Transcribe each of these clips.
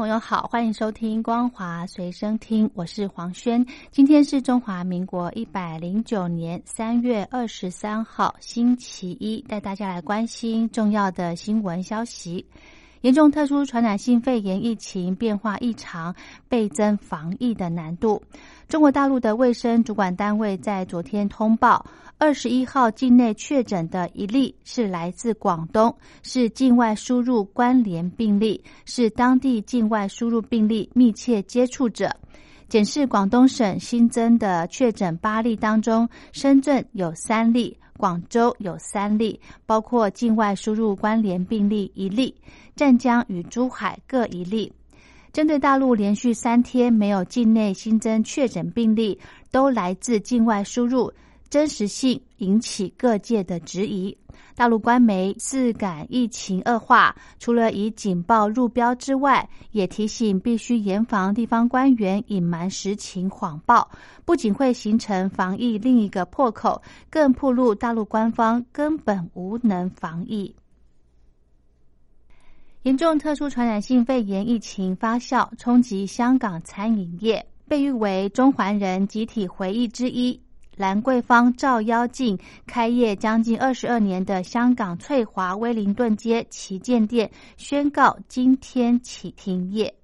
朋友好，欢迎收听光华随身听，我是黄轩。今天是中华民国一百零九年三月二十三号，星期一，带大家来关心重要的新闻消息。严重特殊传染性肺炎疫情变化异常，倍增防疫的难度。中国大陆的卫生主管单位在昨天通报，二十一号境内确诊的一例是来自广东，是境外输入关联病例，是当地境外输入病例密切接触者。检视广东省新增的确诊八例当中，深圳有三例，广州有三例，包括境外输入关联病例一例。湛江与珠海各一例。针对大陆连续三天没有境内新增确诊病例，都来自境外输入，真实性引起各界的质疑。大陆官媒自感疫情恶化，除了以警报入标之外，也提醒必须严防地方官员隐瞒实情、谎报，不仅会形成防疫另一个破口，更暴露大陆官方根本无能防疫。严重特殊传染性肺炎疫情发酵，冲击香港餐饮业。被誉为中环人集体回忆之一，兰桂坊照妖镜开业将近二十二年的香港翠华威灵顿街旗舰店宣告今天起停业。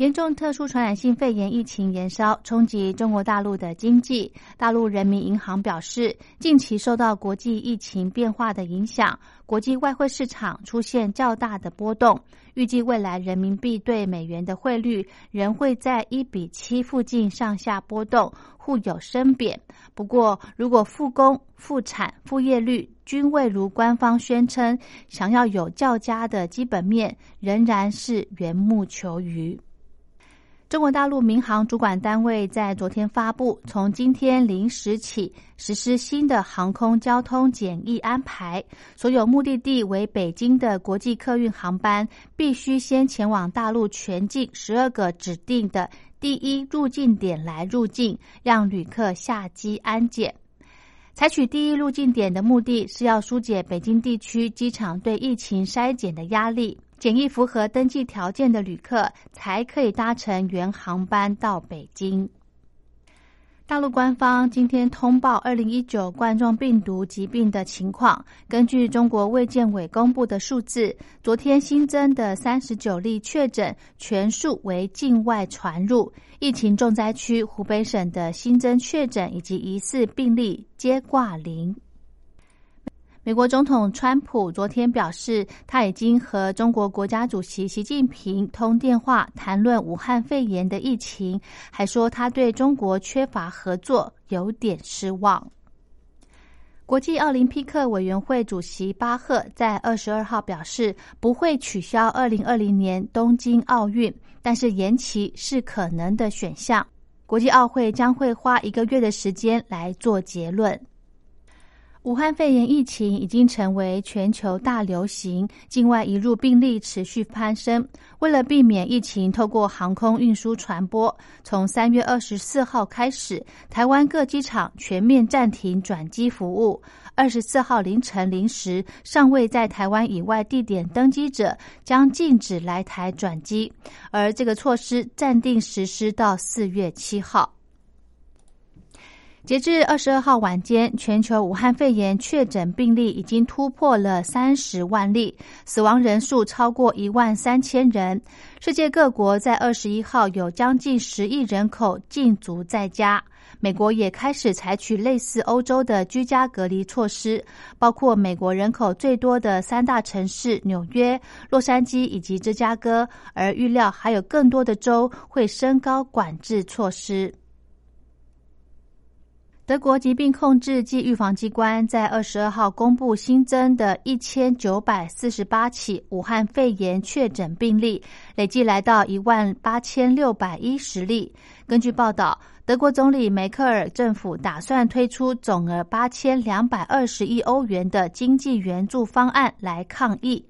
严重特殊传染性肺炎疫情延烧，冲击中国大陆的经济。大陆人民银行表示，近期受到国际疫情变化的影响，国际外汇市场出现较大的波动。预计未来人民币对美元的汇率仍会在一比七附近上下波动，互有升贬。不过，如果复工、复产、复业率均未如官方宣称，想要有较佳的基本面，仍然是缘木求鱼。中国大陆民航主管单位在昨天发布，从今天零时起实施新的航空交通检疫安排。所有目的地为北京的国际客运航班，必须先前往大陆全境十二个指定的第一入境点来入境，让旅客下机安检。采取第一入境点的目的是要疏解北京地区机场对疫情筛检的压力。检疫符合登记条件的旅客才可以搭乘原航班到北京。大陆官方今天通报二零一九冠状病毒疾病的情况。根据中国卫健委公布的数字，昨天新增的三十九例确诊，全数为境外传入。疫情重灾区湖北省的新增确诊以及疑似病例皆挂零。美国总统川普昨天表示，他已经和中国国家主席习近平通电话谈论武汉肺炎的疫情，还说他对中国缺乏合作有点失望。国际奥林匹克委员会主席巴赫在二十二号表示，不会取消二零二零年东京奥运，但是延期是可能的选项。国际奥会将会花一个月的时间来做结论。武汉肺炎疫情已经成为全球大流行，境外移入病例持续攀升。为了避免疫情透过航空运输传播，从三月二十四号开始，台湾各机场全面暂停转机服务。二十四号凌晨零时，尚未在台湾以外地点登机者将禁止来台转机，而这个措施暂定实施到四月七号。截至二十二号晚间，全球武汉肺炎确诊病例已经突破了三十万例，死亡人数超过一万三千人。世界各国在二十一号有将近十亿人口禁足在家。美国也开始采取类似欧洲的居家隔离措施，包括美国人口最多的三大城市纽约、洛杉矶以及芝加哥，而预料还有更多的州会升高管制措施。德国疾病控制及预防机关在二十二号公布新增的一千九百四十八起武汉肺炎确诊病例，累计来到一万八千六百一十例。根据报道，德国总理梅克尔政府打算推出总额八千两百二十亿欧元的经济援助方案来抗疫。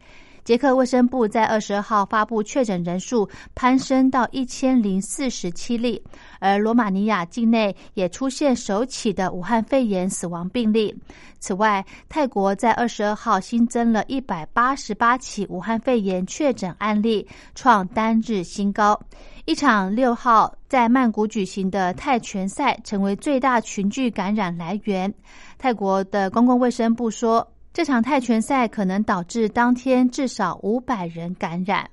捷克卫生部在二十二号发布确诊人数攀升到一千零四十七例，而罗马尼亚境内也出现首起的武汉肺炎死亡病例。此外，泰国在二十二号新增了一百八十八起武汉肺炎确诊案例，创单日新高。一场六号在曼谷举行的泰拳赛成为最大群聚感染来源。泰国的公共卫生部说。这场泰拳赛可能导致当天至少五百人感染。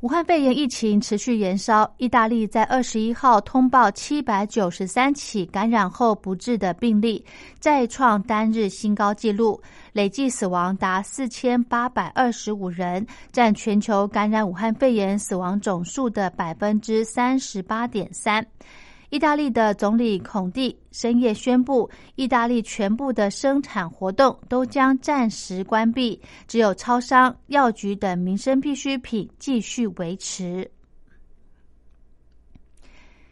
武汉肺炎疫情持续延烧，意大利在二十一号通报七百九十三起感染后不治的病例，再创单日新高纪录，累计死亡达四千八百二十五人，占全球感染武汉肺炎死亡总数的百分之三十八点三。意大利的总理孔蒂深夜宣布，意大利全部的生产活动都将暂时关闭，只有超商、药局等民生必需品继续维持。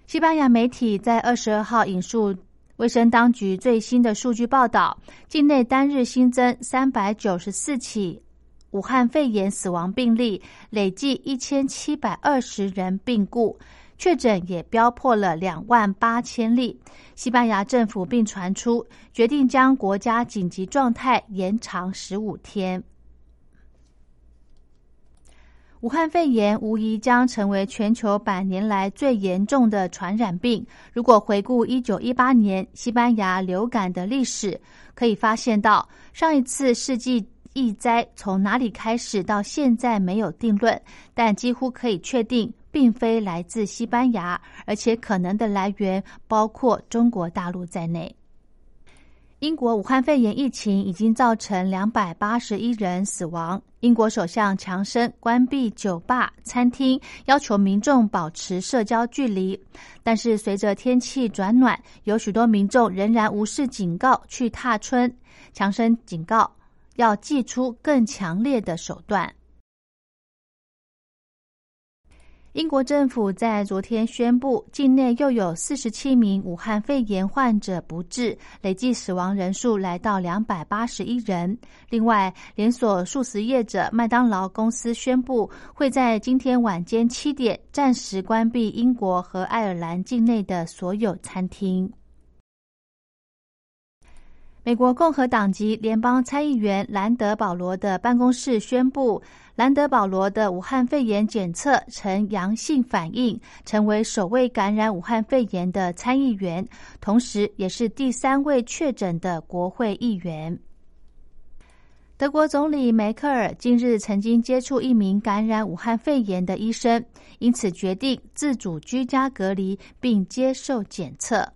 西班牙媒体在二十二号引述卫生当局最新的数据报道，境内单日新增三百九十四起武汉肺炎死亡病例，累计一千七百二十人病故。确诊也飙破了两万八千例。西班牙政府并传出决定将国家紧急状态延长十五天。武汉肺炎无疑将成为全球百年来最严重的传染病。如果回顾一九一八年西班牙流感的历史，可以发现到上一次世纪疫灾从哪里开始到现在没有定论，但几乎可以确定。并非来自西班牙，而且可能的来源包括中国大陆在内。英国武汉肺炎疫情已经造成两百八十一人死亡。英国首相强生关闭酒吧、餐厅，要求民众保持社交距离。但是随着天气转暖，有许多民众仍然无视警告去踏春。强生警告，要祭出更强烈的手段。英国政府在昨天宣布，境内又有四十七名武汉肺炎患者不治，累计死亡人数来到两百八十一人。另外，连锁素食业者麦当劳公司宣布，会在今天晚间七点暂时关闭英国和爱尔兰境内的所有餐厅。美国共和党籍联邦参议员兰德·保罗的办公室宣布，兰德·保罗的武汉肺炎检测呈阳性反应，成为首位感染武汉肺炎的参议员，同时也是第三位确诊的国会议员。德国总理梅克尔近日曾经接触一名感染武汉肺炎的医生，因此决定自主居家隔离并接受检测。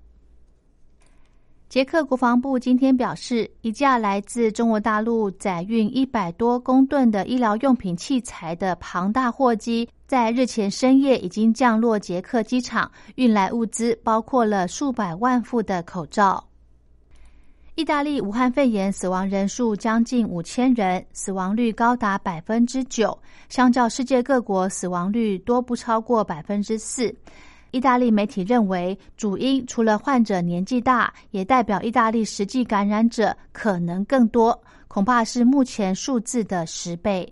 捷克国防部今天表示，一架来自中国大陆载运一百多公吨的医疗用品器材的庞大货机，在日前深夜已经降落捷克机场，运来物资包括了数百万副的口罩。意大利武汉肺炎死亡人数将近五千人，死亡率高达百分之九，相较世界各国死亡率多不超过百分之四。意大利媒体认为，主因除了患者年纪大，也代表意大利实际感染者可能更多，恐怕是目前数字的十倍。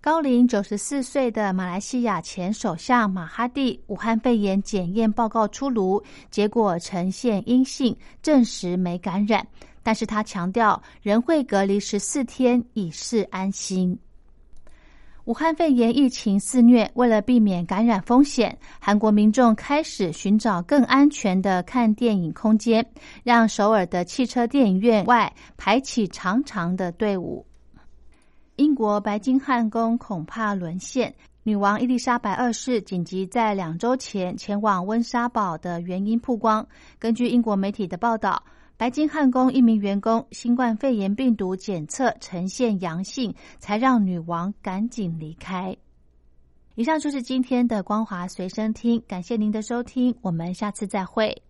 高龄九十四岁的马来西亚前首相马哈蒂武汉肺炎检验报告出炉，结果呈现阴性，证实没感染，但是他强调仍会隔离十四天，以示安心。武汉肺炎疫情肆虐，为了避免感染风险，韩国民众开始寻找更安全的看电影空间，让首尔的汽车电影院外排起长长的队伍。英国白金汉宫恐怕沦陷，女王伊丽莎白二世紧急在两周前前往温莎堡的原因曝光。根据英国媒体的报道。白金汉宫一名员工新冠肺炎病毒检测呈现阳性，才让女王赶紧离开。以上就是今天的光华随身听，感谢您的收听，我们下次再会。